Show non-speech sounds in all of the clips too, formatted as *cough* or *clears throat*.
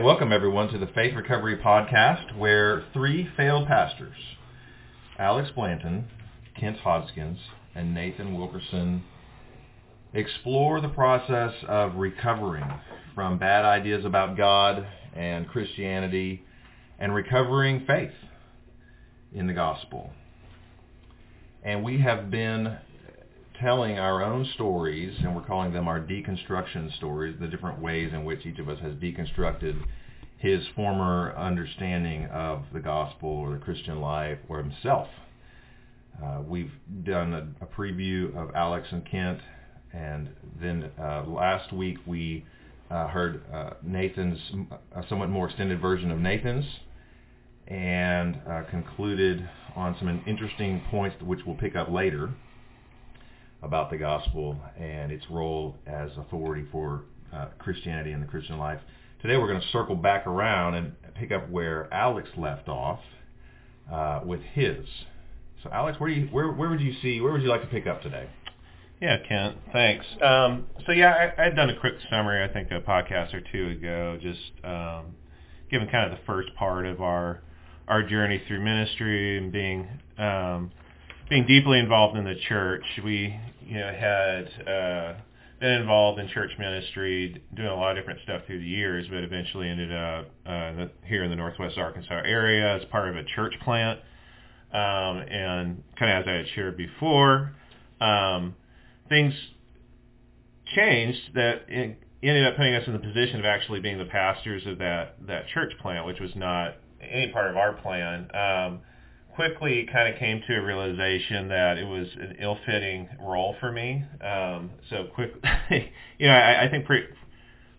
Welcome everyone to the Faith Recovery Podcast where three failed pastors, Alex Blanton, Kent Hodgkins, and Nathan Wilkerson explore the process of recovering from bad ideas about God and Christianity and recovering faith in the gospel. And we have been telling our own stories, and we're calling them our deconstruction stories, the different ways in which each of us has deconstructed his former understanding of the gospel or the Christian life or himself. Uh, we've done a, a, preview of Alex and Kent, and then uh, last week we uh, heard uh, Nathan's, a somewhat more extended version of Nathan's, and uh, concluded on some interesting points which we'll pick up later about the gospel and its role as authority for uh, Christianity and the Christian life. Today we're going to circle back around and pick up where Alex left off uh, with his. So Alex, where you where where would you see where would you like to pick up today? Yeah, Kent, thanks. Um, so yeah, I, had done a quick summary, I think, a podcast or two ago, just um, giving kind of the first part of our our journey through ministry and being um, being deeply involved in the church. We you know had uh, been involved in church ministry, doing a lot of different stuff through the years, but eventually ended up uh, here in the Northwest Arkansas area as part of a church plant. Um, and kind of as I had shared before, um, things changed that ended up putting us in the position of actually being the pastors of that that church plant, which was not any part of our plan. Um, quickly kind of came to a realization that it was an ill-fitting role for me. Um, so quick, *laughs* you know, I, I think pretty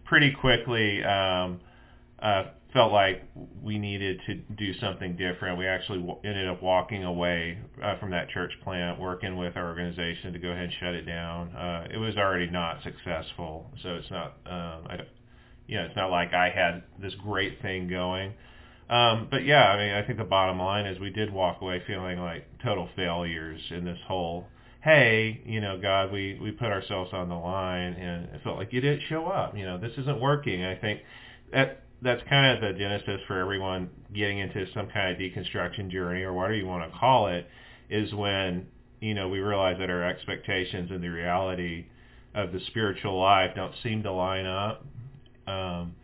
pretty quickly um, uh, felt like we needed to do something different. We actually w- ended up walking away uh, from that church plant, working with our organization to go ahead and shut it down. Uh, it was already not successful, so it's not, um, I don't, you know, it's not like I had this great thing going. Um, but yeah, I mean, I think the bottom line is we did walk away feeling like total failures in this whole, hey, you know, God, we, we put ourselves on the line and it felt like you didn't show up. You know, this isn't working. I think that that's kind of the genesis for everyone getting into some kind of deconstruction journey or whatever you want to call it is when, you know, we realize that our expectations and the reality of the spiritual life don't seem to line up. Um,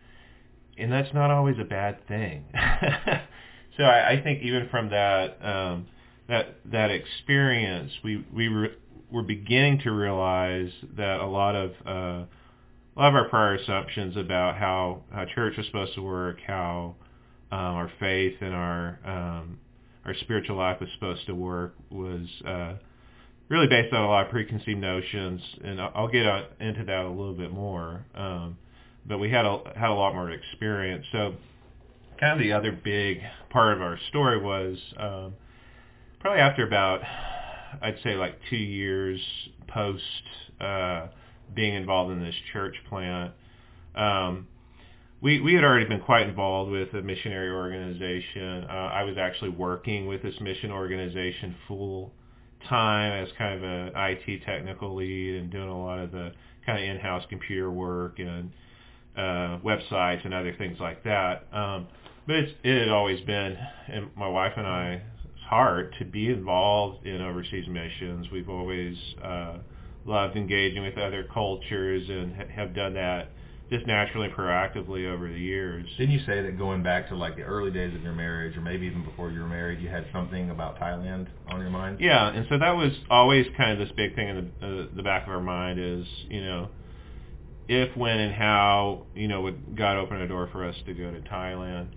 and that's not always a bad thing. *laughs* so I, I think even from that um, that that experience, we we re, we're beginning to realize that a lot of uh, a lot of our prior assumptions about how how church was supposed to work, how um, our faith and our um, our spiritual life was supposed to work was uh, really based on a lot of preconceived notions, and I'll get into that a little bit more. Um, but we had a had a lot more experience. So kind of the other big part of our story was um, probably after about I'd say like two years post uh, being involved in this church plant. Um, we, we had already been quite involved with a missionary organization. Uh, I was actually working with this mission organization full time as kind of an IT technical lead and doing a lot of the kind of in-house computer work and uh, websites and other things like that. Um, but it's, it had always been, and my wife and I's heart to be involved in overseas missions. We've always uh, loved engaging with other cultures and ha- have done that just naturally proactively over the years. Didn't you say that going back to like the early days of your marriage, or maybe even before you were married, you had something about Thailand on your mind? Yeah, and so that was always kind of this big thing in the, uh, the back of our mind is, you know, if, when, and how you know would God open a door for us to go to Thailand.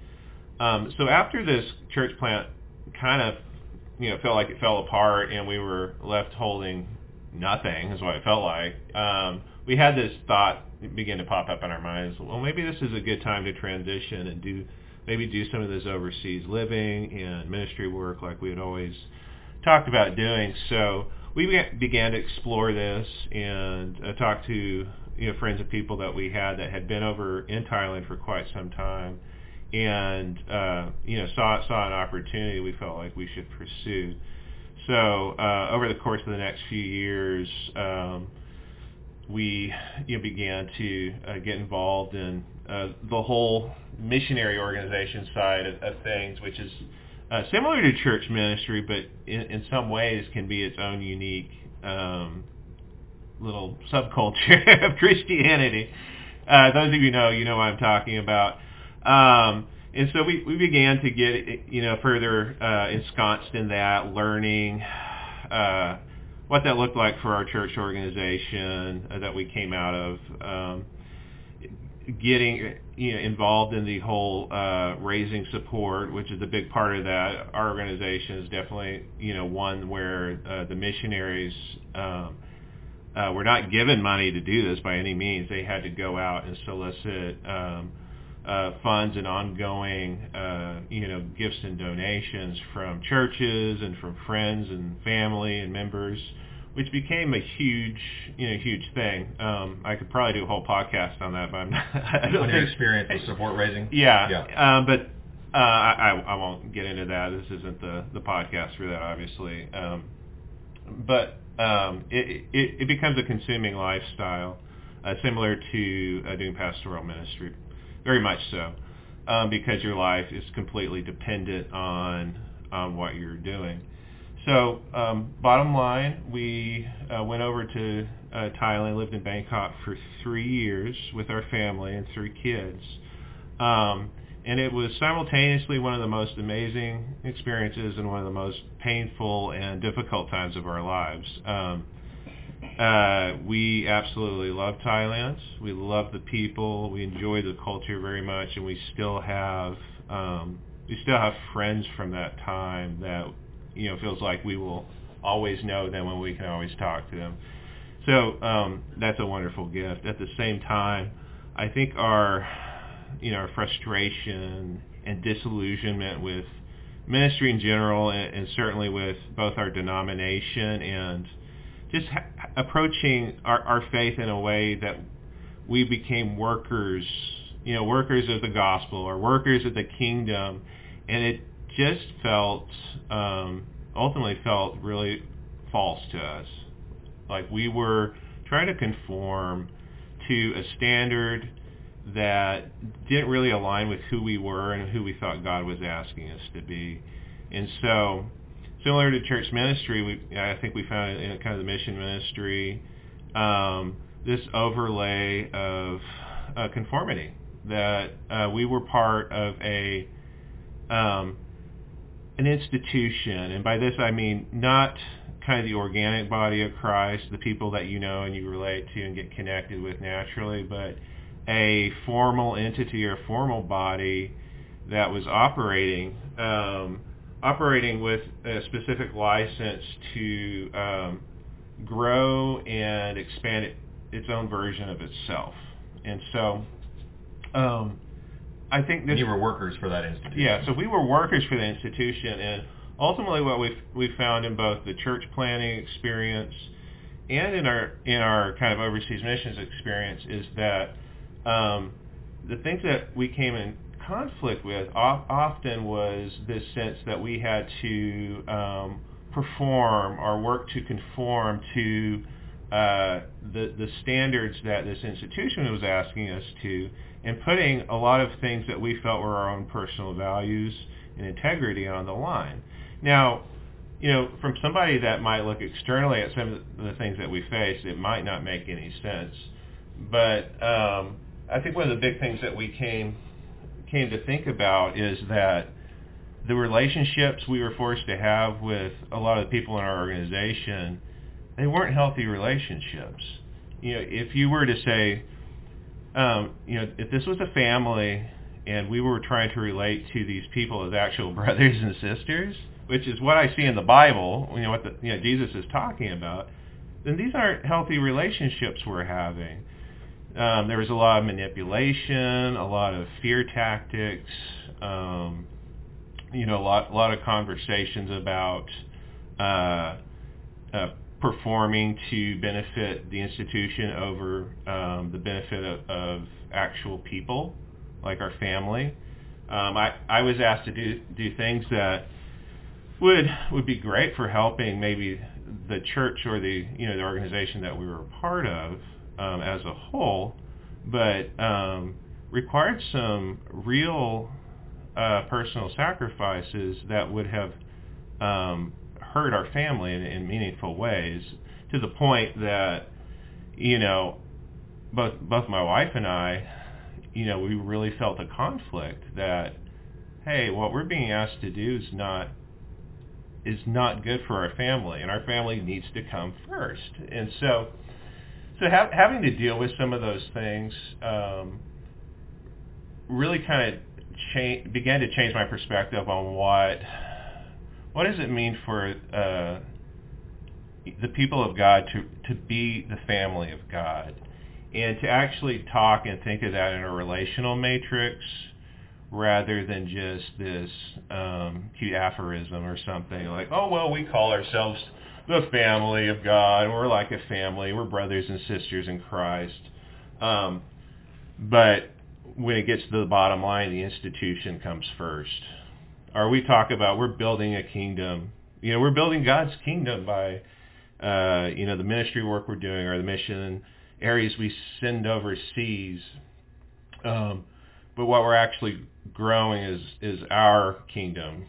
Um, so after this church plant kind of you know felt like it fell apart and we were left holding nothing is what it felt like. Um, we had this thought begin to pop up in our minds. Well, maybe this is a good time to transition and do maybe do some of this overseas living and ministry work like we had always talked about doing. So we began to explore this and uh, talk to you know friends and people that we had that had been over in Thailand for quite some time, and uh, you know saw saw an opportunity we felt like we should pursue. So uh, over the course of the next few years, um, we you know, began to uh, get involved in uh, the whole missionary organization side of, of things, which is uh, similar to church ministry, but in, in some ways can be its own unique um, little subculture *laughs* of Christianity. Uh, those of you know, you know what I'm talking about. Um, and so we, we began to get, you know, further uh, ensconced in that, learning uh, what that looked like for our church organization uh, that we came out of. Um, getting you know, involved in the whole uh, raising support, which is a big part of that. Our organization is definitely you know one where uh, the missionaries um, uh, were not given money to do this by any means. They had to go out and solicit um, uh, funds and ongoing uh, you know gifts and donations from churches and from friends and family and members which became a huge, you know, huge thing. Um, I could probably do a whole podcast on that, but I'm not. *laughs* I don't on your experience with support raising. Yeah, yeah. Um, but uh, I, I won't get into that. This isn't the the podcast for that, obviously. Um, but um, it, it, it becomes a consuming lifestyle, uh, similar to uh, doing pastoral ministry, very much so, um, because your life is completely dependent on on what you're doing. So um, bottom line, we uh, went over to uh, Thailand, lived in Bangkok for three years with our family and three kids. Um, and it was simultaneously one of the most amazing experiences and one of the most painful and difficult times of our lives. Um, uh, we absolutely love Thailand. We love the people. We enjoy the culture very much, and we still have um, we still have friends from that time that you know feels like we will always know them and we can always talk to them. So um, that's a wonderful gift. At the same time, I think our you know our frustration and disillusionment with ministry in general, and, and certainly with both our denomination and just ha- approaching our, our faith in a way that we became workers, you know, workers of the gospel or workers of the kingdom, and it just felt um, ultimately felt really false to us. Like we were trying to conform to a standard that didn't really align with who we were and who we thought God was asking us to be. And so, similar to church ministry, we, I think we found in kind of the mission ministry um, this overlay of uh, conformity that uh, we were part of a um, an institution, and by this I mean not kind of the organic body of Christ, the people that you know and you relate to and get connected with naturally, but a formal entity or formal body that was operating um, operating with a specific license to um, grow and expand it, its own version of itself. And so um, I think this. You were workers for that institution. Yeah, so we were workers for the institution, and ultimately, what we we found in both the church planting experience and in our in our kind of overseas missions experience is that um, the things that we came in conflict with often was this sense that we had to um, perform or work to conform to uh, the the standards that this institution was asking us to, and putting a lot of things that we felt were our own personal values and integrity on the line. Now, you know, from somebody that might look externally at some of the things that we face, it might not make any sense. But um, I think one of the big things that we came came to think about is that the relationships we were forced to have with a lot of the people in our organization, they weren't healthy relationships. You know, if you were to say, um, you know, if this was a family and we were trying to relate to these people as actual *laughs* brothers and sisters, which is what I see in the Bible, you know, what the, you know, Jesus is talking about, then these aren't healthy relationships we're having. Um, there was a lot of manipulation, a lot of fear tactics, um, you know, a lot, a lot of conversations about uh, uh, performing to benefit the institution over um, the benefit of, of, actual people, like our family. Um, I, I was asked to do, do things that would would be great for helping maybe the church or the you know the organization that we were a part of um, as a whole, but um, required some real uh, personal sacrifices that would have um, hurt our family in, in meaningful ways to the point that you know both both my wife and I you know we really felt a conflict that hey what we're being asked to do is not is not good for our family and our family needs to come first. And so so ha- having to deal with some of those things um, really kind of cha- began to change my perspective on what what does it mean for uh, the people of God to to be the family of God, and to actually talk and think of that in a relational matrix rather than just this um, cute aphorism or something like, oh well, we call ourselves the family of God, we're like a family, we're brothers and sisters in Christ. Um, but when it gets to the bottom line, the institution comes first. Or we talk about we're building a kingdom. You know, we're building God's kingdom by, uh, you know, the ministry work we're doing or the mission areas we send overseas. Um, but what we're actually growing is is our kingdom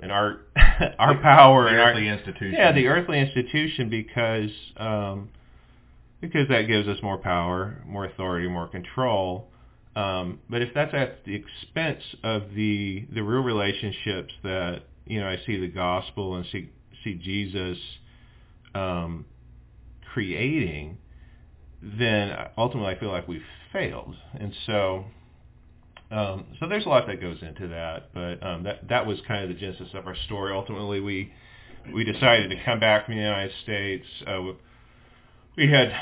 and our *laughs* our power the and earthly our, institution. yeah, the earthly institution because um, because that gives us more power, more authority, more control. Um, but if that's at the expense of the the real relationships that you know I see the gospel and see see Jesus um, creating, then ultimately I feel like we've failed. And so um, so there's a lot that goes into that, but um, that that was kind of the genesis of our story. Ultimately, we we decided to come back from the United States. Uh, we had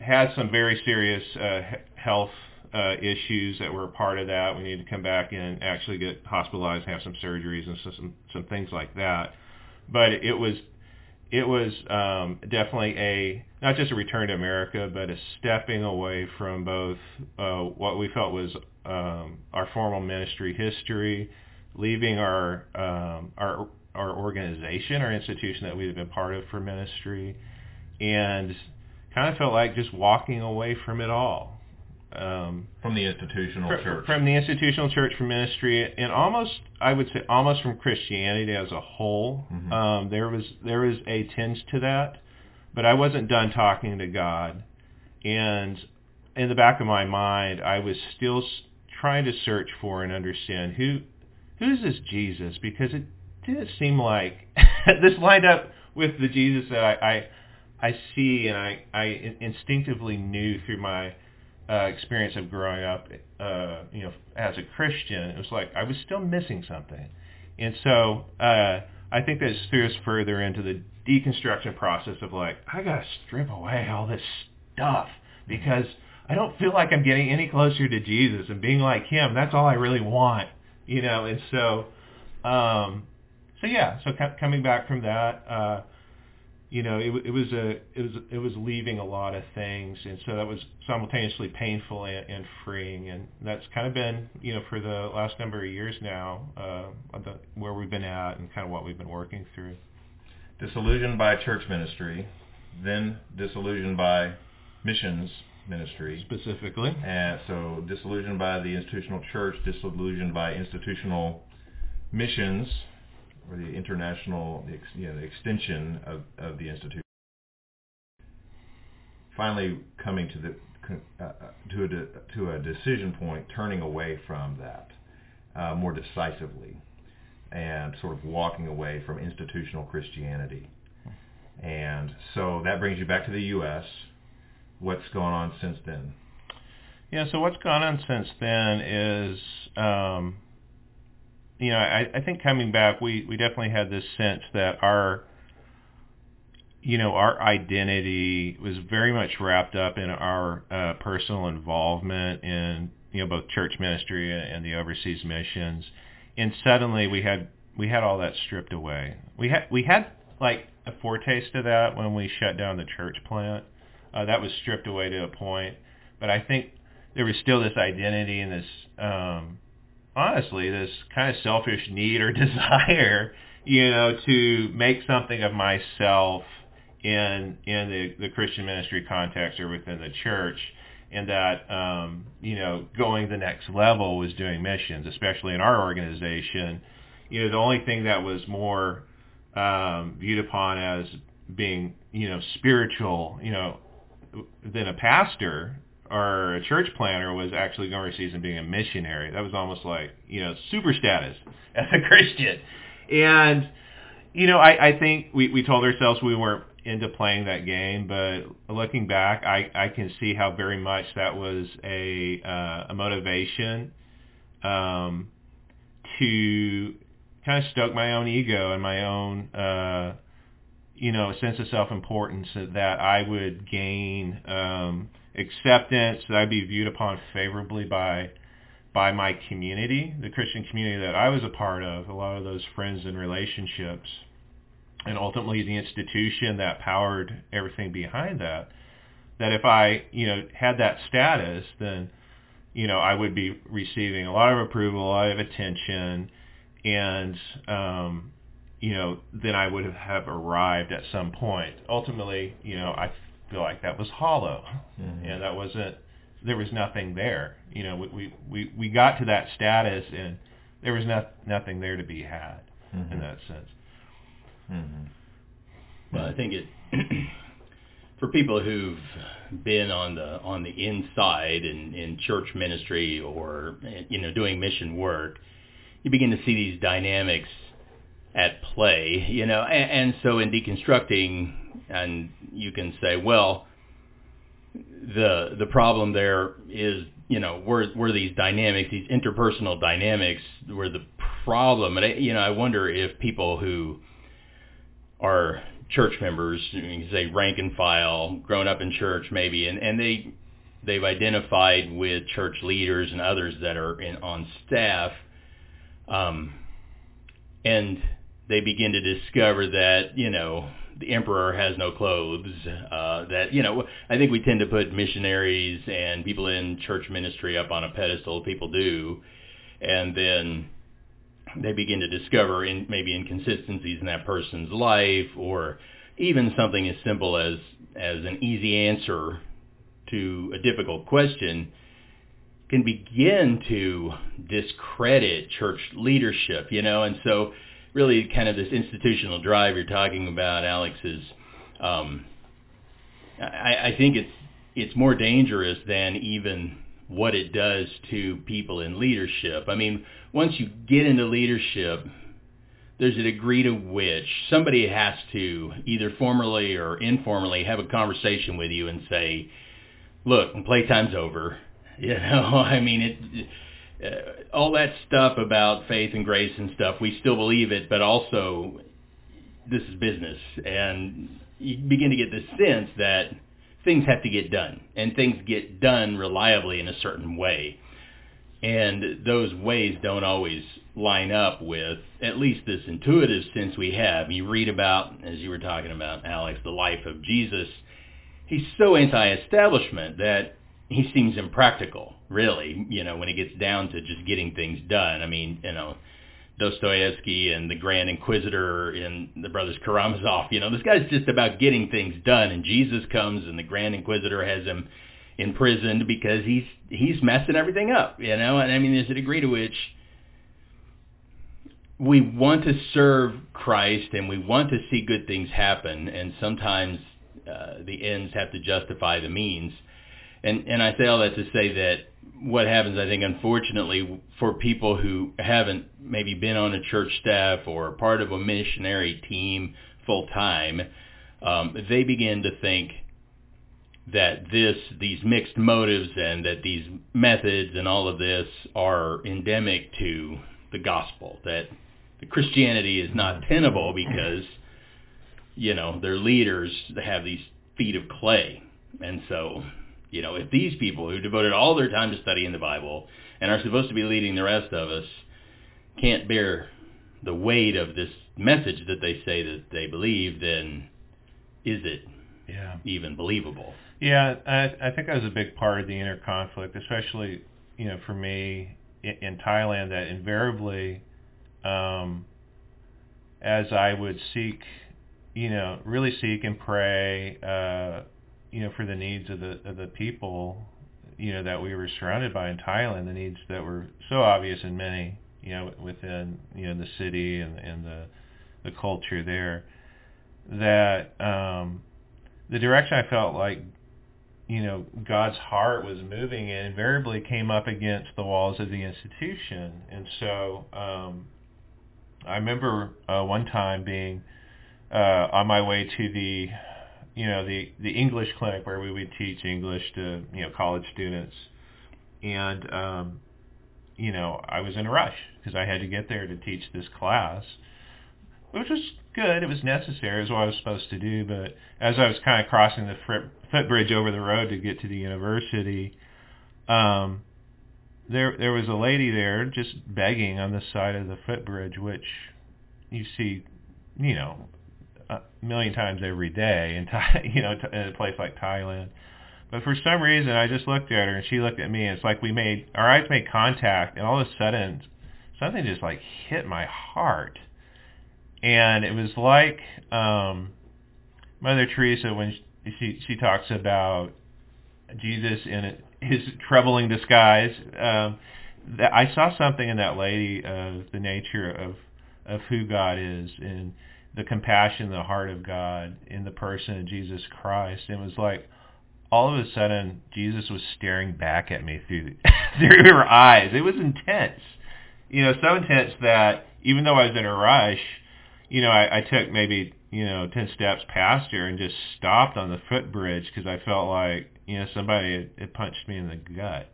had some very serious uh, health uh, issues that were a part of that. We needed to come back and actually get hospitalized, have some surgeries and some some things like that. But it was it was um, definitely a not just a return to America, but a stepping away from both uh, what we felt was um, our formal ministry history, leaving our um, our our organization, our institution that we had been part of for ministry, and kind of felt like just walking away from it all. Um, from the institutional fr- church. From the institutional church for ministry, and almost, I would say, almost from Christianity as a whole. Mhm. Um, there was there was a tinge to that, but I wasn't done talking to God, and in the back of my mind, I was still trying to search for and understand who who's this Jesus because it didn't seem like *laughs* this lined up with the Jesus that I I, I see and I, I instinctively knew through my uh, experience of growing up, uh, you know, as a Christian. It was like I was still missing something, and so uh, I think that threw us further into the deconstruction process of like I gotta strip away all this stuff because I don't feel like I'm getting any closer to Jesus and being like Him. That's all I really want, you know. And so, um, so yeah. So co- coming back from that. Uh, you know, it, it was a it was it was leaving a lot of things, and so that was simultaneously painful and, and freeing, and that's kind of been you know for the last number of years now uh, the, where we've been at and kind of what we've been working through. Disillusioned by church ministry, then disillusioned by missions ministry. Specifically, And so disillusioned by the institutional church, disillusioned by institutional missions, or the international, the, ex, you know, the extension of, of the institution. Finally, coming to the uh, uh, to a de, to a decision point, turning away from that uh, more decisively, and sort of walking away from institutional Christianity. And so that brings you back to the U.S. What's gone on since then? yeah. So what's gone on since then is. Um, you know, I, I think coming back, we, we definitely had this sense that our, you know, our identity was very much wrapped up in our uh, personal involvement in, you know, both church ministry and the overseas missions. And suddenly we had we had all that stripped away. We had we had like a foretaste of that when we shut down the church plant. Uh, that was stripped away to a point, but I think there was still this identity and this. Um, honestly this kind of selfish need or *laughs* desire, you know, to make something of myself in in the, the Christian ministry context or within the church. and that um, you know going the next level was doing missions, especially in our organization. You know, the only thing that was more um, viewed upon as being you know spiritual, you know, than a pastor or a church planter was actually going overseas and being a missionary. That was almost like you know super status *laughs* as a Christian, and you know I, I think we, we told ourselves we weren't into playing that game, but looking back, I, I can see how very much that was a uh, a motivation um, to kind of stoke my own ego and my own uh, you know a sense of self importance that I would gain um, acceptance, that I'd be viewed upon favorably by by my community, the Christian community that I was a part of, a lot of those friends and relationships. And ultimately the institution that powered everything behind that, that if I, you know, had that status, then, you know, I would be receiving a lot of approval, a lot of attention, and, um, you know, then I would have arrived at some point. Ultimately, you know, I feel like that was hollow, mm-hmm. and that wasn't. There was nothing there. You know, we we we got to that status, and there was not, nothing there to be had mm-hmm. in that sense. Mm-hmm. Well, I think it *clears throat* for people who've been on the on the inside in, in church ministry or you know doing mission work, you begin to see these dynamics at play. You know, and, and so in deconstructing, and you can say, well, the the problem there is you know were were these dynamics, these interpersonal dynamics, were the problem, and I, you know I wonder if people who are church members, you can say rank and file, grown up in church maybe, and, and they they've identified with church leaders and others that are in, on staff, um, and they begin to discover that you know the emperor has no clothes. Uh, that you know, I think we tend to put missionaries and people in church ministry up on a pedestal. People do, and then they begin to discover in, maybe inconsistencies in that person's life or even something as simple as as an easy answer to a difficult question can begin to discredit church leadership, you know, and so really kind of this institutional drive you're talking about, Alex, is um, I, I think it's it's more dangerous than even what it does to people in leadership. I mean, once you get into leadership, there's a degree to which somebody has to either formally or informally have a conversation with you and say, "Look, playtime's over." *laughs* You know, I mean, it, uh, all that stuff about faith and grace and stuff, we still believe it, but also this is business, and you begin to get the sense that things have to get done, and things get done reliably in a certain way. And those ways don't always line up with at least this intuitive sense we have. You read about, as you were talking about, Alex, the life of Jesus. He's so anti-establishment that he seems impractical, really, you know, when it gets down to just getting things done. I mean, you know, Dostoevsky and the Grand Inquisitor in the Brothers Karamazov. You know, this guy's just about getting things done, and Jesus comes and the Grand Inquisitor has him imprisoned because he's he's messing everything up. You know, and I mean, there's a degree to which we want to serve Christ and we want to see good things happen, and sometimes uh, the ends have to justify the means. And and I say all that to say that what happens, I think, unfortunately, for people who haven't maybe been on a church staff or part of a missionary team full time, um, they begin to think that this, these mixed motives and that these methods and all of this are endemic to the gospel. That the Christianity is not tenable because, you know, their leaders have these feet of clay, and so you know, if these people who devoted all their time to studying the Bible and are supposed to be leading the rest of us can't bear the weight of this message that they say that they believe, then is it yeah. even believable? Yeah, I, I think that was a big part of the inner conflict, especially you know for me in, in Thailand. That invariably, um, as I would seek, you know, really seek and pray, uh, you know, for the needs of the of the people you know that we were surrounded by in Thailand, the needs that were so obvious in many, you know, within you know the city and and the the culture there, that um, the direction I felt like you know God's heart was moving in invariably came up against the walls of the institution, and so um, I remember uh, one time being uh, on my way to the you know the the English clinic where we would teach English to you know college students, and um, you know I was in a rush because I had to get there to teach this class, which was good. It was necessary. It was what I was supposed to do. But as I was kind of crossing the foot, footbridge over the road to get to the university, um, there there was a lady there just begging on the side of the footbridge, which you see, you know, a million times every day in *laughs* you know in a place like Thailand. But for some reason, I just looked at her and she looked at me. And it's like we made our eyes made contact, and all of a sudden, something just like hit my heart, and it was like um, Mother Teresa when she, she she talks about Jesus in his troubling disguise. Um, that I saw something in that lady of the nature of of who God is and the compassion, the heart of God in the person of Jesus Christ. And it was like all of a sudden Jesus was staring back at me through *laughs* through her eyes. It was intense, you know, so intense that even though I was in a rush, you know, I, I took maybe you know ten steps past her and just stopped on the footbridge because I felt like you know somebody had, had punched me in the gut.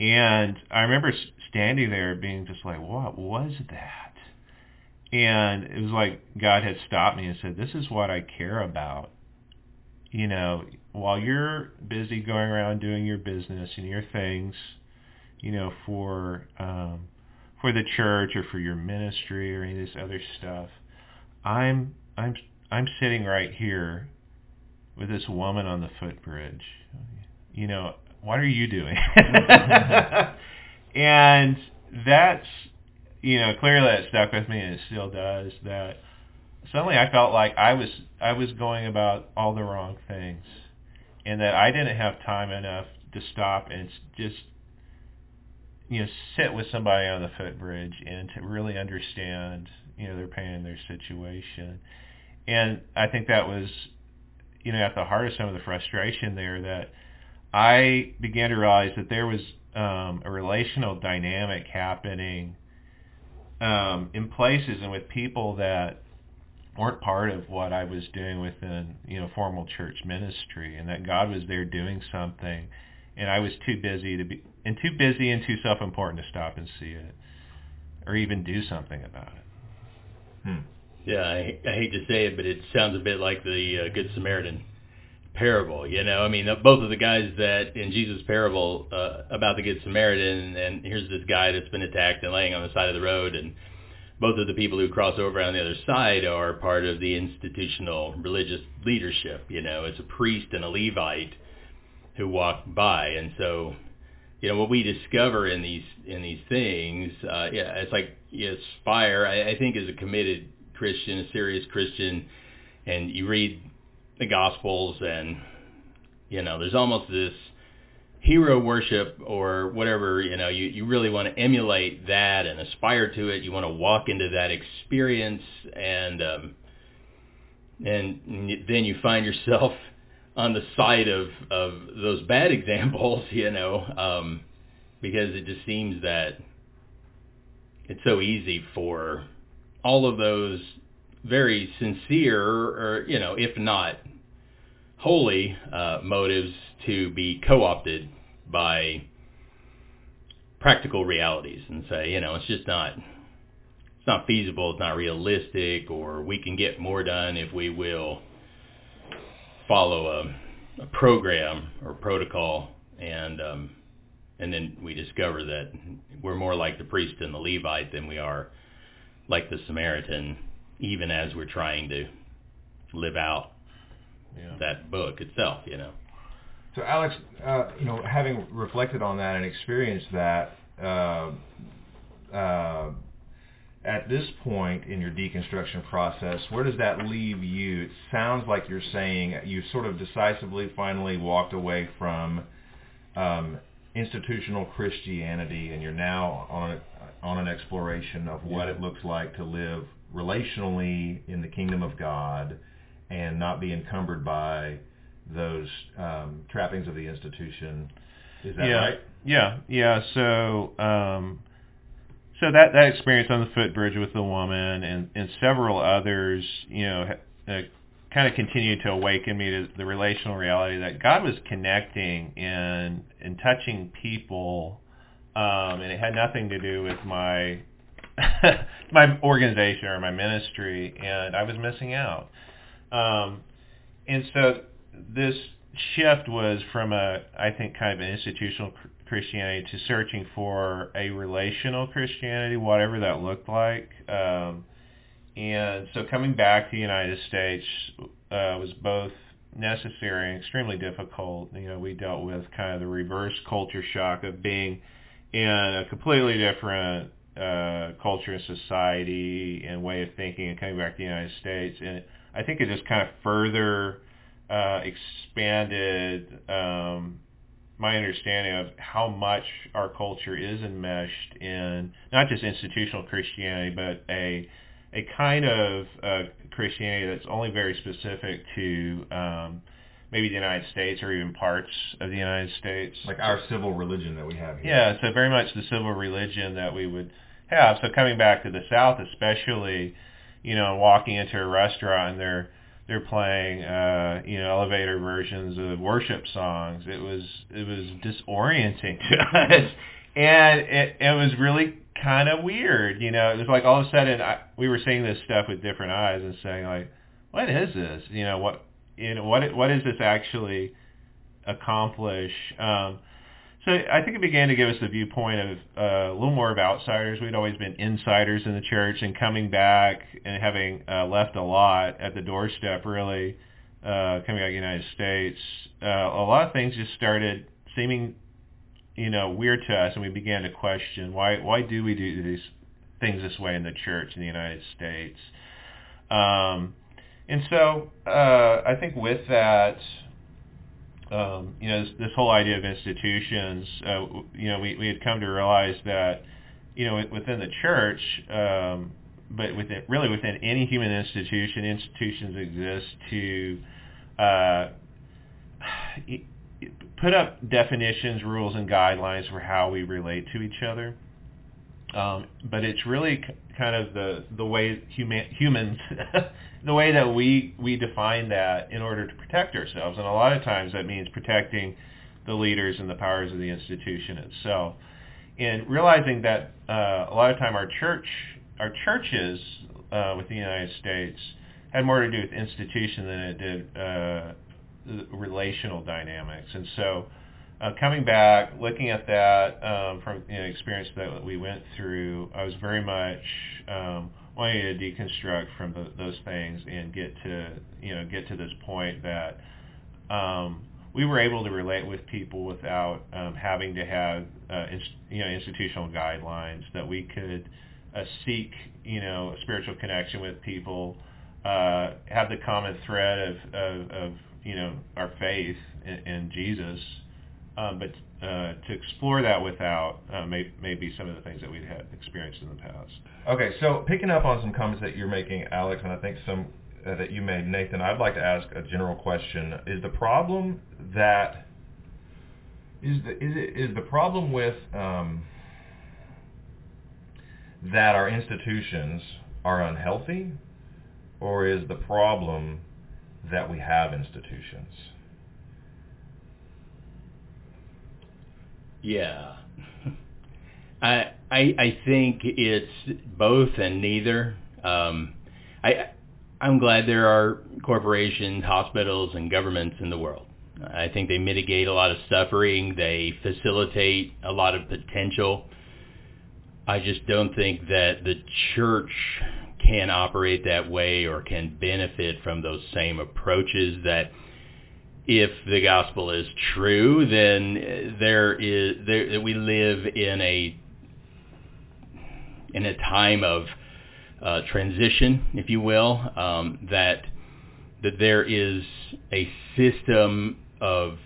And I remember standing there being just like, what was that? And it was like God had stopped me and said, this is what I care about. You know, while you're busy going around doing your business and your things, you know, for um, for the church or for your ministry or any of this other stuff, I'm I'm I'm sitting right here with this woman on the footbridge. You know, what are you doing? *laughs* *laughs* and that's you know, clearly that stuck with me and it still does that suddenly I felt like I was I was going about all the wrong things and that I didn't have time enough to stop and just you know sit with somebody on the footbridge and to really understand you know their pain and their situation. And I think that was you know at the heart of some of the frustration there that I began to realize that there was um, a relational dynamic happening um, in places and with people that weren't part of what I was doing within you know formal church ministry, and that God was there doing something, and I was too busy to be and too busy and too self-important to stop and see it, or even do something about it. Hmm. Yeah, I, I hate to say it, but it sounds a bit like the uh, Good Samaritan parable. You know, I mean, both of the guys that in Jesus' parable uh, about the Good Samaritan, and here's this guy that's been attacked and laying on the side of the road, and both of the people who cross over on the other side are part of the institutional religious leadership. You know, it's a priest and a Levite who walk by, and so you know what we discover in these in these things. Uh, yeah, it's like yes, fire. I, I think as a committed Christian, a serious Christian, and you read the Gospels, and you know, there's almost this hero worship or whatever. You know, you you really want to emulate that and aspire to it. You want to walk into that experience, and um, and then you find yourself *laughs* on the side of of those bad *laughs* examples. You know, um, because it just seems that it's so easy for all of those very sincere, or you know, if not holy uh, motives, to be co-opted by practical realities and say, you know, it's just not it's not feasible, it's not realistic, or we can get more done if we will follow a, a program or protocol, and um, and then we discover that we're more like the priest and the Levite than we are like the Samaritan even as we're trying to live out yeah. that book itself, you know. So Alex, uh, you know, having reflected on that and experienced that, uh, uh, at this point in your deconstruction process, where does that leave you? It sounds like you're saying you sort of decisively finally walked away from um, institutional Christianity, and you're now on a, on an exploration of what Yeah. it looks like to live relationally in the kingdom of God, and not be encumbered by those um, trappings of the institution. Is that yeah, right? Yeah, yeah. So, um, so that that experience on the footbridge with the woman and and several others, you know, ha- uh, kind of continued to awaken me to the relational reality that God was connecting and and touching people, um, and it had nothing to do with my *laughs* my organization or my ministry, and I was missing out. Um, and so this shift was from a, I think, kind of an institutional Christianity to searching for a relational Christianity, whatever that looked like. Um, and so coming back to the United States uh, was both necessary and extremely difficult. You know, we dealt with kind of the reverse culture shock of being in a completely different uh, culture and society and way of thinking and coming back to the United States. And I think it just kind of further uh, expanded um, my understanding of how much our culture is enmeshed in not just institutional Christianity, but a a kind of uh, Christianity that's only very specific to um, maybe the United States or even parts of the United States. Like our civil religion that we have here. Yeah, so very much the civil religion that we would have. So coming back to the South, especially, you know, walking into a restaurant and they're they're playing, uh, you know, elevator versions of worship songs. It was it was disorienting to *laughs* us, and it it was really kind of weird. You know, it was like all of a sudden I, we were seeing this stuff with different eyes and saying like, what is this? You know, what you know what what does this actually accomplish? Um, so I think it began to give us the viewpoint of uh, a little more of outsiders. We'd always been insiders in the church, and coming back and having uh, left a lot at the doorstep, really uh, coming out of the United States, uh, a lot of things just started seeming, you know, weird to us, and we began to question why why do we do these things this way in the church in the United States. Um, and so uh, I think with that, um, you know, this, this whole idea of institutions, uh, you know, we, we had come to realize that, you know, within the church, um, but within really within any human institution, institutions exist to uh, put up definitions, rules, and guidelines for how we relate to each other. Um, but it's really kind of the the way human, humans, *laughs* the way that we we define that in order to protect ourselves, and a lot of times that means protecting the leaders and the powers of the institution itself. And realizing that uh, a lot of time our church, our churches uh, within the United States had more to do with institution than it did uh, relational dynamics, and so uh, coming back, looking at that um, from you know, experience that we went through, I was very much um, wanting to deconstruct from the, those things and get to you know get to this point that um, we were able to relate with people without um, having to have uh, you know institutional guidelines. That we could uh, seek you know a spiritual connection with people, uh, have the common thread of, of, of you know our faith in, in Jesus um, but uh, to explore that without uh, may, maybe some of the things that we've had experienced in the past. Okay, so picking up on some comments that you're making, Alex, and I think some uh, that you made, Nathan, I'd like to ask a general question. Is the problem that is the is it is the problem with um, that our institutions are unhealthy, or is the problem that we have institutions? Yeah. *laughs* I I I think it's both and neither. Um, I I'm glad there are corporations, hospitals, and governments in the world. I think they mitigate a lot of suffering. They facilitate a lot of potential. I just don't think that the church can operate that way or can benefit from those same approaches that if the gospel is true, then there is there we live in a in a time of uh, transition, if you will, um, that that there is a system of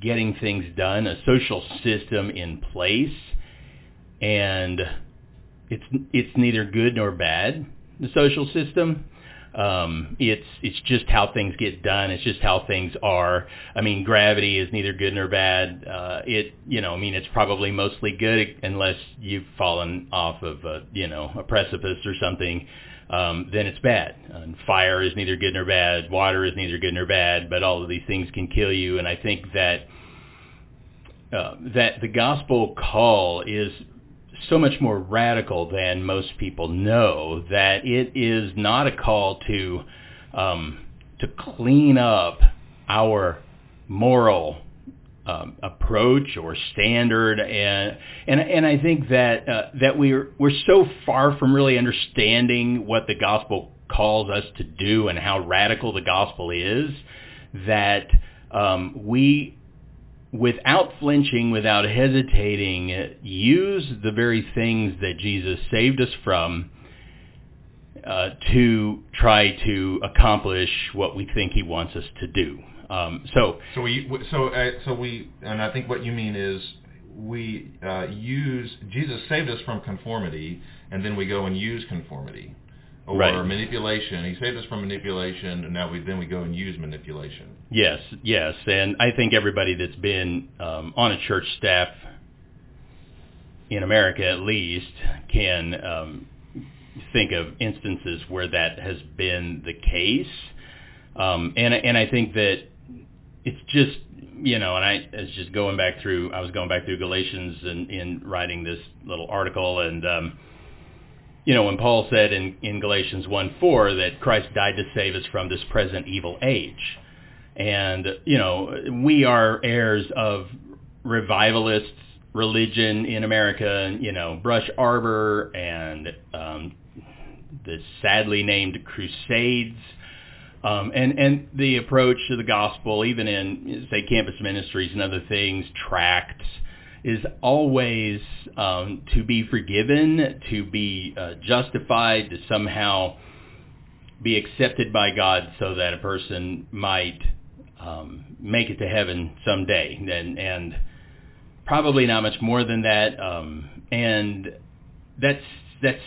getting things done, a social system in place, and it's it's neither good nor bad. The social system. Um, it's it's just how things get done. It's just how things are. I mean, gravity is neither good nor bad. Uh, it you know, I mean, it's probably mostly good unless you've fallen off of a you know a precipice or something. Um, then it's bad. And fire is neither good nor bad. Water is neither good nor bad. But all of these things can kill you. And I think that uh, that the gospel call is so much more radical than most people know. That it is not a call to um, to clean up our moral um, approach or standard, and and and I think that uh, that we're we're so far from really understanding what the gospel calls us to do and how radical the gospel is that um, we without flinching, without hesitating, use the very things that Jesus saved us from uh, to try to accomplish what we think he wants us to do. Um, so, so we, so, uh, so we, and I think what you mean is we uh, use Jesus saved us from conformity, and then we go and use conformity or Right. manipulation. He saved us from manipulation, and now we then we go and use manipulation. Yes, yes, and I think everybody that's been um, on a church staff in America, at least, can um, think of instances where that has been the case. Um, and and I think that it's just you know, and I was just going back through. I was going back through Galatians and in writing this little article, and um, you know, when Paul said in, in Galatians 1:4 that Christ died to save us from this present evil age. And, you know, we are heirs of revivalist religion in America, you know, Brush Arbor and um, the sadly named Crusades. Um, and, and the approach to the gospel, even in, say, campus ministries and other things, tracts, is always um, to be forgiven, to be uh, justified, to somehow be accepted by God so that a person might um, make it to heaven someday. And, and probably not much more than that. Um, and that's, that's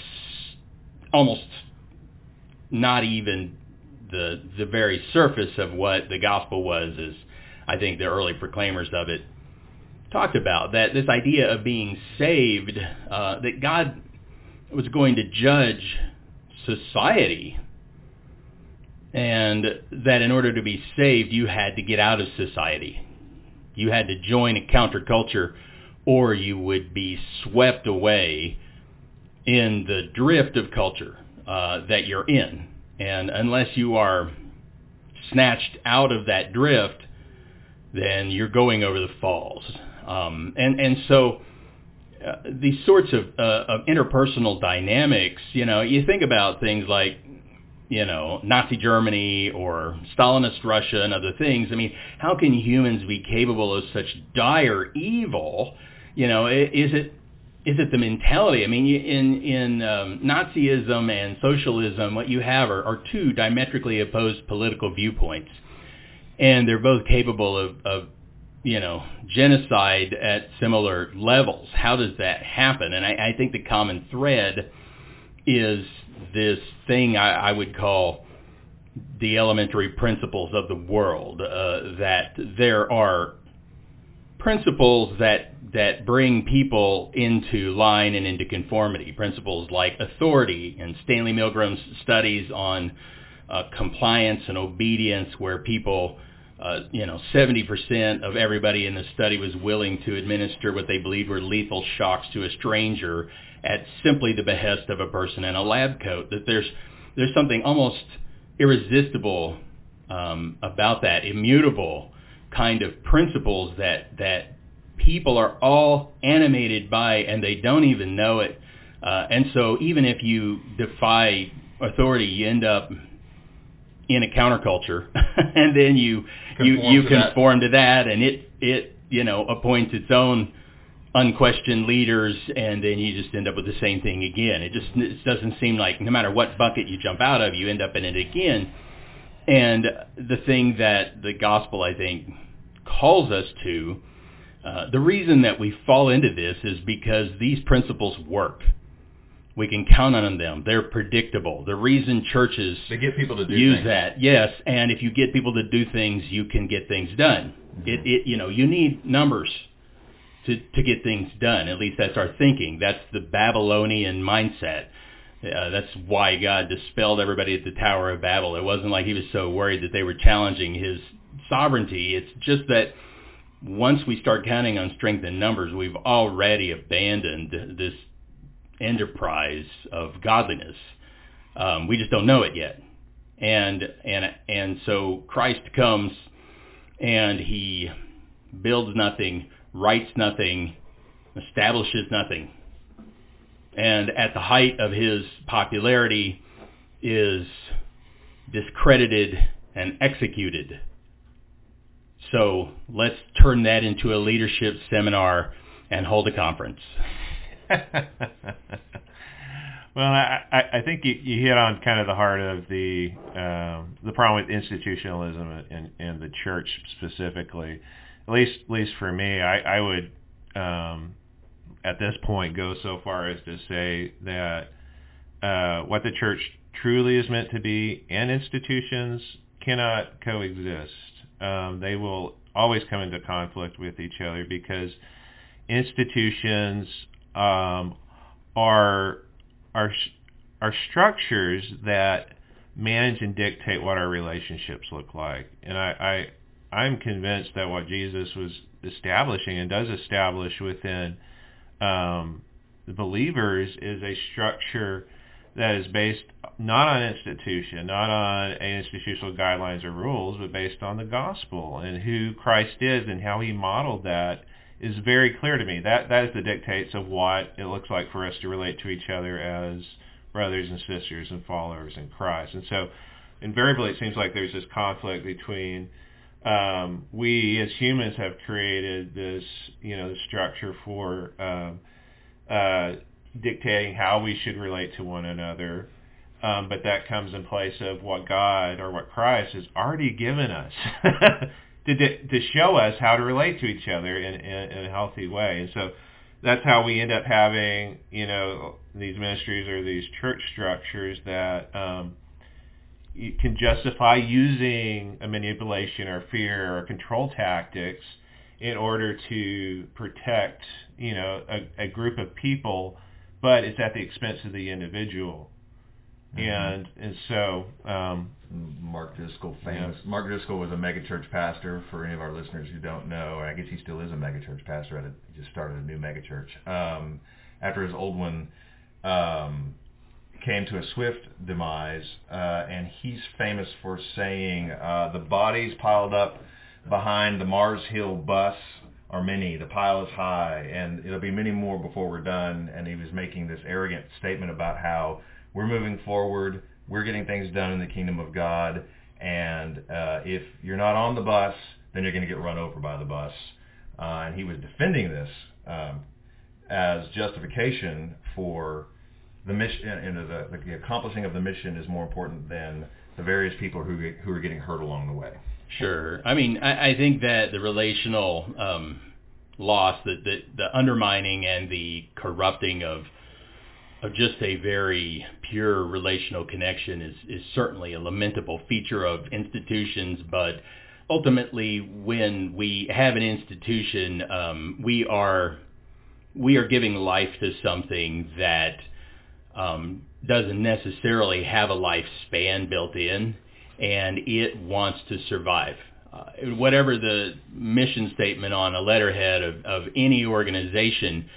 almost not even the, the very surface of what the gospel was, as I think the early proclaimers of it talked about that this idea of being saved, uh, that God was going to judge society, and that in order to be saved, you had to get out of society. You had to join a counterculture, or you would be swept away in the drift of culture uh, that you're in. And unless you are snatched out of that drift, then you're going over the falls. Um, and and so uh, these sorts of, uh, of interpersonal dynamics, you know, you think about things like, you know, Nazi Germany or Stalinist Russia and other things. I mean, how can humans be capable of such dire evil? You know, is it is it the mentality? I mean, in in um, Nazism and socialism, what you have are, are two diametrically opposed political viewpoints, and they're both capable of, of you know, genocide at similar levels. How does that happen? And I, I think the common thread is this thing I, I would call the elementary principles of the world. Uh, that there are principles that that bring people into line and into conformity. Principles like authority and Stanley Milgram's studies on uh, compliance and obedience, where people uh, you know, 70% of everybody in the study was willing to administer what they believed were lethal shocks to a stranger at simply the behest of a person in a lab coat. That there's there's something almost irresistible um, about that, immutable kind of principles that that people are all animated by, and they don't even know it. Uh, and so, even if you defy authority, you end up in a counterculture, *laughs* and then you you Conform you to that. conform to that, and it it you know appoints its own unquestioned leaders, and then you just end up with the same thing again. It just it doesn't seem like no matter what bucket you jump out of, you end up in it again. And the thing that the gospel, I think, calls us to. Uh, the reason that we fall into this is because these principles work. We can count on them. They're predictable. The reason churches They get people to do use things. that, yes, and if you get people to do things, you can get things done. It, it, you know, you need numbers to to get things done. At least that's our thinking. That's the Babylonian mindset. Uh, that's why God dispelled everybody at the Tower of Babel. It wasn't like he was so worried that they were challenging his sovereignty. It's just that once we start counting on strength in numbers, we've already abandoned this enterprise of godliness. Um, we just don't know it yet. And and and so Christ comes and he builds nothing, writes nothing, establishes nothing. And at the height of his popularity is discredited and executed. So let's turn that into a leadership seminar and hold a conference. *laughs* well, I, I think you, you hit on kind of the heart of the um, the problem with institutionalism and, and the church specifically. At least, at least for me, I, I would um, at this point go so far as to say that uh, what the church truly is meant to be and institutions cannot coexist. Um, they will always come into conflict with each other because institutions um, are are are structures that manage and dictate what our relationships look like. And I, I I'm convinced that what Jesus was establishing and does establish within um, the believers is a structure that is based not on institution, not on institutional guidelines or rules, but based on the gospel and who Christ is and how he modeled that is very clear to me. That that is the dictates of what it looks like for us to relate to each other as brothers and sisters and followers in Christ. And so invariably it seems like there's this conflict between um, we as humans have created this, you know, structure for um, uh, dictating how we should relate to one another. Um, but that comes in place of what God or what Christ has already given us *laughs* to, to show us how to relate to each other in, in, in a healthy way. And so that's how we end up having, you know, these ministries or these church structures that um, you can justify using a manipulation or fear or control tactics in order to protect, you know, a, a group of people, but it's at the expense of the individual. And and so um, Mark Driscoll, famous. Mark Driscoll was a megachurch pastor. For any of our listeners who don't know, I guess he still is a megachurch pastor. At a, he just started a new megachurch um, after his old one um, came to a swift demise, uh, and he's famous for saying uh, the bodies piled up behind the Mars Hill bus are many. The pile is high, and it'll be many more before we're done. And he was making this arrogant statement about how we're moving forward, we're getting things done in the kingdom of God, and uh, if you're not on the bus, then you're going to get run over by the bus. Uh, and he was defending this um, as justification for the mission, and the, the accomplishing of the mission is more important than the various people who who are getting hurt along the way. Sure. I mean, I, I think that the relational um, loss, the the undermining and the corrupting of of just a very pure relational connection is is certainly a lamentable feature of institutions, but ultimately, when we have an institution, um, we are we are giving life to something that um, doesn't necessarily have a lifespan built in, and it wants to survive. Uh, whatever the mission statement on a letterhead of, of any organization,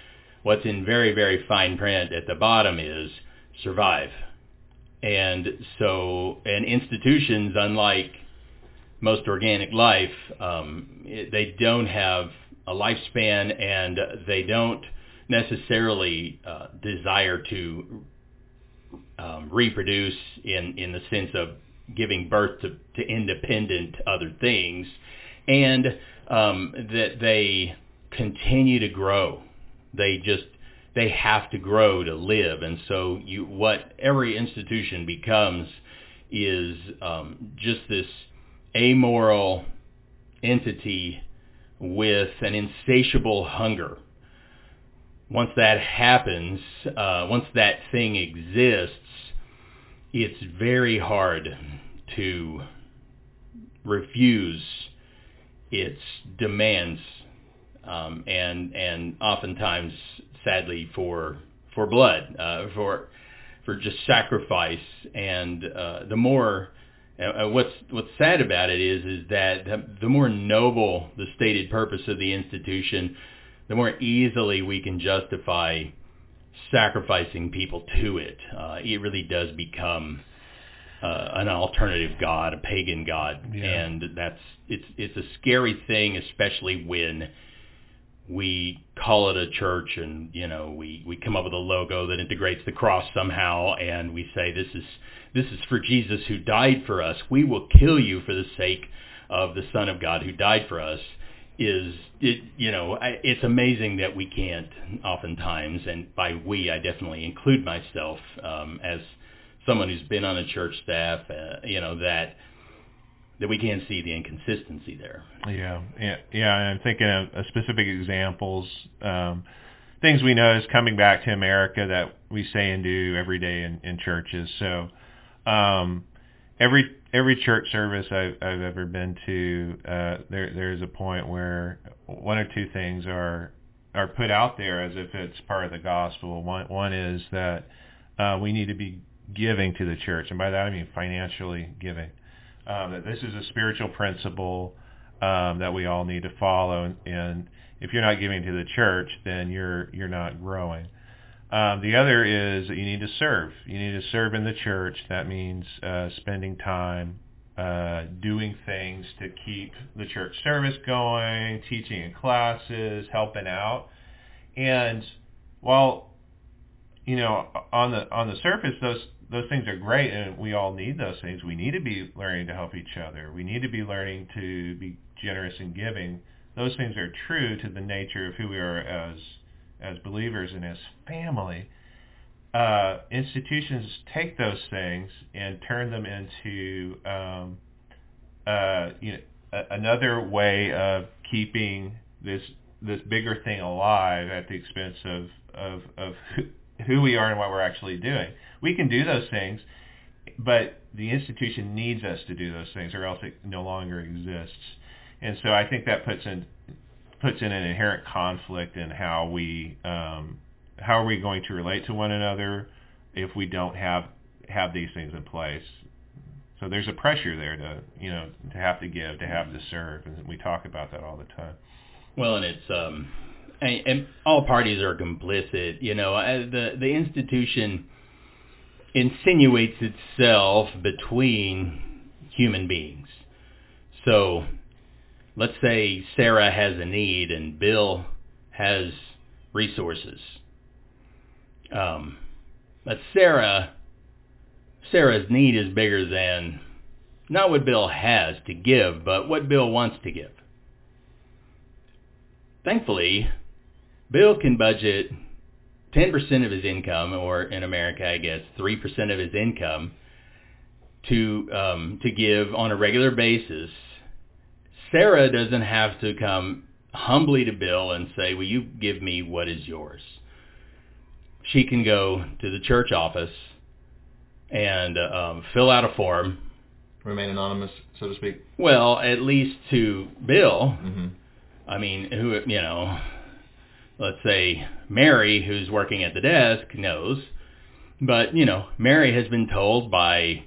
what's in very, very fine print at the bottom is survive. And so, and institutions, unlike most organic life, um, it, they don't have a lifespan and they don't necessarily uh, desire to um, reproduce in, in the sense of giving birth to, to independent other things, and um, that they continue to grow. They just they have to grow to live, and so you what every institution becomes is um, just this amoral entity with an insatiable hunger. Once that happens, uh, once that thing exists, it's very hard to refuse its demands, um, and and oftentimes, sadly, for for blood, uh, for for just sacrifice, and uh, the more uh, what's what's sad about it is is that the more noble the stated purpose of the institution, the more easily we can justify sacrificing people to it. Uh, it really does become uh, an alternative god, a pagan god, yeah. and that's it's it's a scary thing, especially when we call it a church and you know we we come up with a logo that integrates the cross somehow and we say this is this is for Jesus who died for us. We will kill you for the sake of the son of God who died for us. Is it you know it's amazing that we can't oftentimes and by we I definitely include myself um, as someone who's been on a church staff uh, you know that that we can see the inconsistency there. Yeah, yeah, yeah. I'm thinking of, of specific examples, um, things we know is coming back to America that we say and do every day in, in churches. So, um, every every church service I've, I've ever been to, uh, there there's a point where one or two things are are put out there as if it's part of the gospel. One one is that uh, we need to be giving to the church, and by that I mean financially giving um, that this is a spiritual principle um, that we all need to follow. And, and, if you're not giving to the church, then you're you're not growing. Um, the other is that you need to serve. You need to serve in the church. That means uh, spending time, uh, doing things to keep the church service going, teaching in classes, helping out. And while you know on the on the surface those those things are great and we all need those things. We need to be learning to help each other. We need to be learning to be generous and giving. Those things are true to the nature of who we are as as believers and as family. Uh, institutions take those things and turn them into um, uh, you know, a- another way of keeping this this bigger thing alive at the expense of of, of who, we are and what we're actually doing we can do those things, but the institution needs us to do those things, or else it no longer exists. And so I think that puts in puts in an inherent conflict in how we um, how are we going to relate to one another if we don't have have these things in place. So there's a pressure there to you know to have to give, to have to serve, and we talk about that all the time. Well, and it's um, and, and all parties are complicit. You know, the the institution insinuates itself between human beings. So let's say Sarah has a need and Bill has resources. Um, but Sarah, Sarah's need is bigger than not what Bill has to give, but what Bill wants to give. Thankfully, Bill can budget 10% of his income, or in America, I guess, 3% of his income to, um, to give on a regular basis, Sarah doesn't have to come humbly to Bill and say, will you give me what is yours? She can go to the church office and uh, um, fill out a form. Remain anonymous, so to speak. Well, at least to Bill. Mm-hmm. I mean, who you know, let's say Mary, who's working at the desk, knows. But, you know, Mary has been told by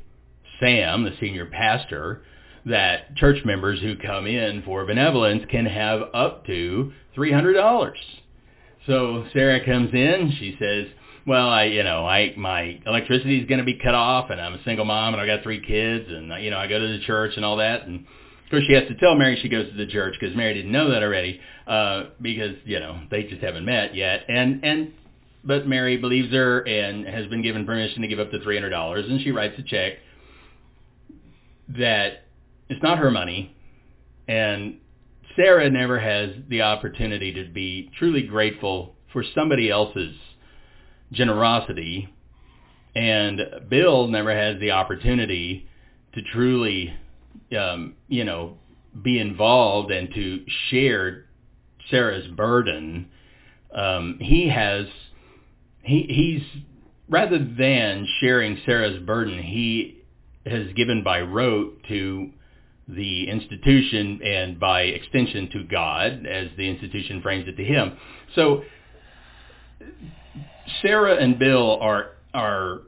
Sam, the senior pastor, that church members who come in for benevolence can have up to $300. So Sarah comes in, she says, well, I, you know, I, my electricity is going to be cut off and I'm a single mom and I got three kids and, you know, I go to the church and all that. And course, she has to tell Mary she goes to the church because Mary didn't know that already uh, because you know they just haven't met yet. And and but Mary believes her and has been given permission to give up the three hundred dollars, and she writes a check that it's not her money, and Sarah never has the opportunity to be truly grateful for somebody else's generosity, and Bill never has the opportunity to truly um, you know, be involved and to share Sarah's burden, um, he has he he's rather than sharing Sarah's burden, he has given by rote to the institution and by extension to God as the institution frames it to him. So Sarah and Bill are are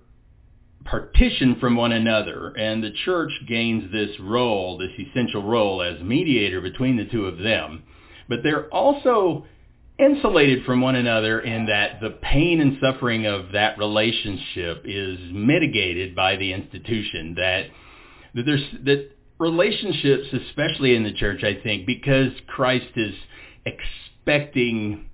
partitioned from one another and the church gains this role, this essential role as mediator between the two of them. But they're also insulated from one another in that the pain and suffering of that relationship is mitigated by the institution that that there's that relationships especially in the church I think because Christ is expecting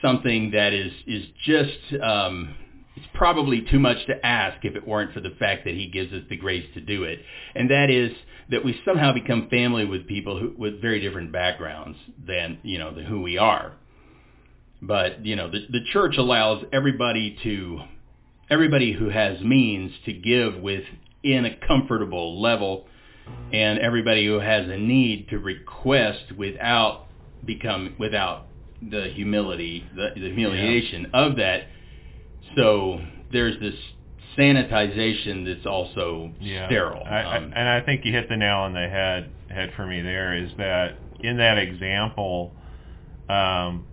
something that is is just um it's probably too much to ask if it weren't for the fact that he gives us the grace to do it and that is that we somehow become family with people who, with very different backgrounds than you know than who we are but you know, the the church allows everybody to everybody who has means to give within a comfortable level, and everybody who has a need to request without become without the humility, the, the humiliation yeah. of that. So there's this sanitization that's also yeah. sterile. I, I, um, and I think you hit the nail on the head head for me. There is that in that example, um,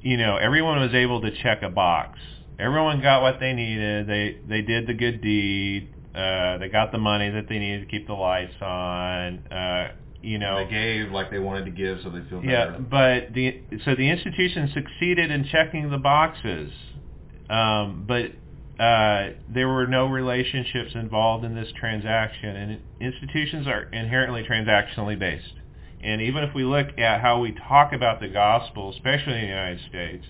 you know, everyone was able to check a box. Everyone got what they needed. They they did the good deed. Uh, they got the money that they needed to keep the lights on. Uh, you know, they gave like they wanted to give, so they feel better. Yeah, but the so the institution succeeded in checking the boxes, um, but uh, there were no relationships involved in this transaction, and institutions are inherently transactionally based. And even if we look at how we talk about the gospel, especially in the United States,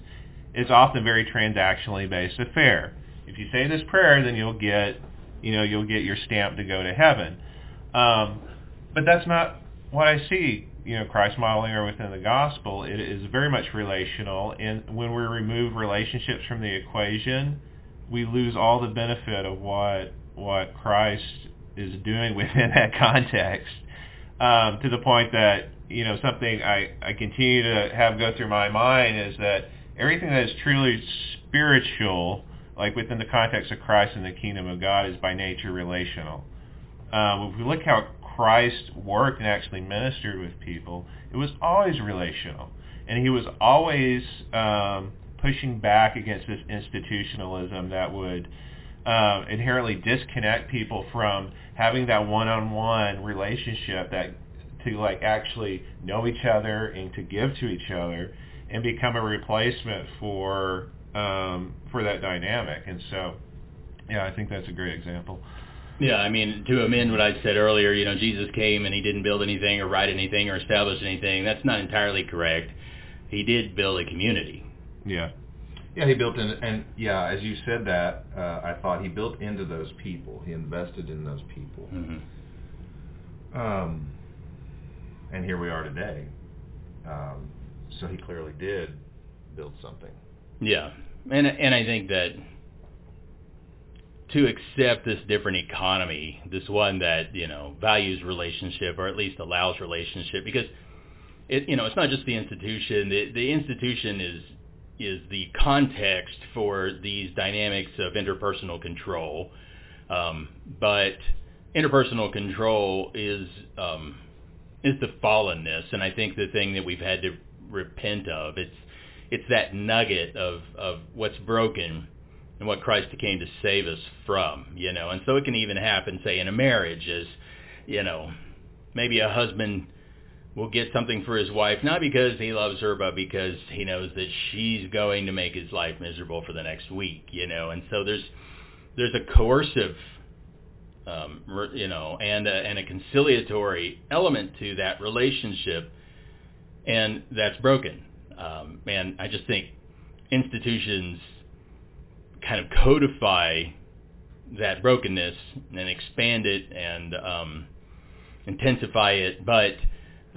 it's often very transactionally based affair. If you say this prayer, then you'll get, you know, you'll get your stamp to go to heaven. Um, but that's not what I see, you know, Christ modeling or within the gospel. It is very much relational, and when we remove relationships from the equation, we lose all the benefit of what what Christ is doing *laughs* within that context um, to the point that you know something I, I continue to have go through my mind is that everything that is truly spiritual, like within the context of Christ and the kingdom of God, is by nature relational. Um, if we look how Christ worked and actually ministered with people, it was always relational, and he was always um, pushing back against this institutionalism that would uh, inherently disconnect people from having that one-on-one relationship that to like actually know each other and to give to each other and become a replacement for um, for that dynamic. And so, yeah, I think that's a great example. Yeah, I mean, to amend what I said earlier, you know, Jesus came and he didn't build anything or write anything or establish anything. That's not entirely correct. He did build a community. Yeah. Yeah, he built in, and yeah, as you said that, uh, I thought he built into those people. He invested in those people. Mm-hmm. Um, and here we are today. Um, so he clearly did build something. Yeah, and and I think that to accept this different economy, this one that you know values relationship or at least allows relationship, because it you know it's not just the institution. The the institution is is the context for these dynamics of interpersonal control. Um, but interpersonal control is um, is the fallenness, and I think the thing that we've had to repent of it's it's that nugget of of what's broken and what Christ came to save us from, you know. And so it can even happen, say, in a marriage, as you know, maybe a husband will get something for his wife, not because he loves her, but because he knows that she's going to make his life miserable for the next week, you know. And so there's there's a coercive, um, you know, and a, and a conciliatory element to that relationship, and that's broken. Um, and I just think institutions kind of codify that brokenness and expand it and um, intensify it, but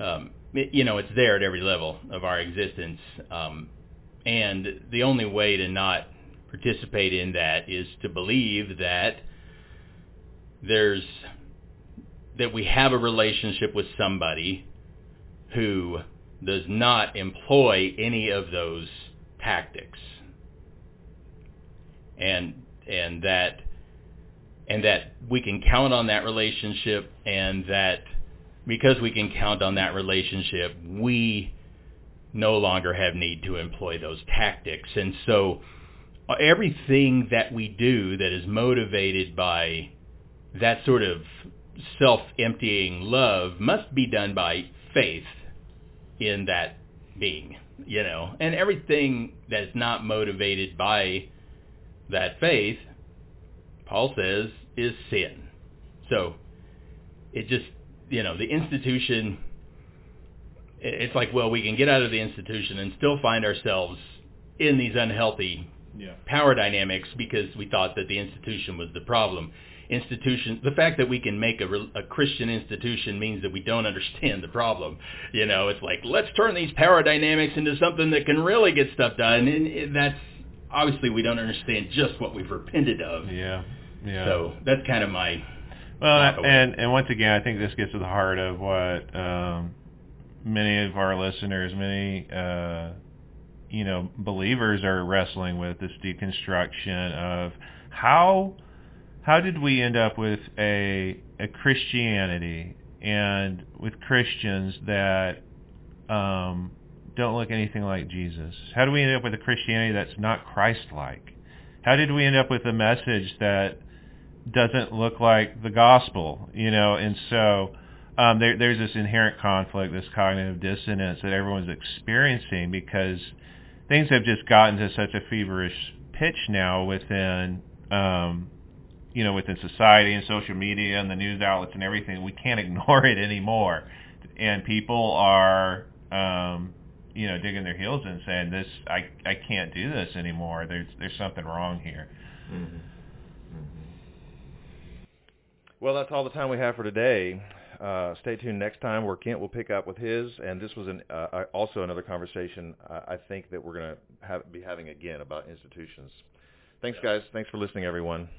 um, it, you know, it's there at every level of our existence. Um, and the only way to not participate in that is to believe that there's that we have a relationship with somebody who does not employ any of those tactics and and that and that we can count on that relationship and that because we can count on that relationship we no longer have need to employ those tactics and so everything that we do that is motivated by that sort of self-emptying love must be done by faith in that being, you know. And everything that's not motivated by that faith, Paul says, is sin. So it just, you know, the institution, it's like, well, we can get out of the institution and still find ourselves in these unhealthy yeah. power dynamics because we thought that the institution was the problem institution, the fact that we can make a, a Christian institution means that we don't understand the problem. You know, it's like, let's turn these power dynamics into something that can really get stuff done. And that's, obviously we don't understand just what we've repented of. Yeah. Yeah. So that's kind of my. Well, and and once again, I think this gets to the heart of what um, many of our listeners, many uh, you know believers are wrestling with this deconstruction of how how did we end up with a a Christianity and with Christians that um, don't look anything like Jesus? How do we end up with a Christianity that's not Christ-like? How did we end up with a message that doesn't look like the gospel? You know, and so um, there, there's this inherent conflict, this cognitive dissonance that everyone's experiencing because things have just gotten to such a feverish pitch now within um, you know, within society and social media and the news outlets and everything, we can't *laughs* ignore it anymore. And people are, um, you know, digging their heels in saying, "This, I, I can't do this anymore. There's, there's something wrong here." Mm-hmm. Mm-hmm. Well, that's all the time we have for today. Uh, stay tuned next time where Kent will pick up with his, and this was an, uh, also another conversation uh, I think that we're going to have, be having again about institutions. Thanks, guys. Thanks for listening, everyone.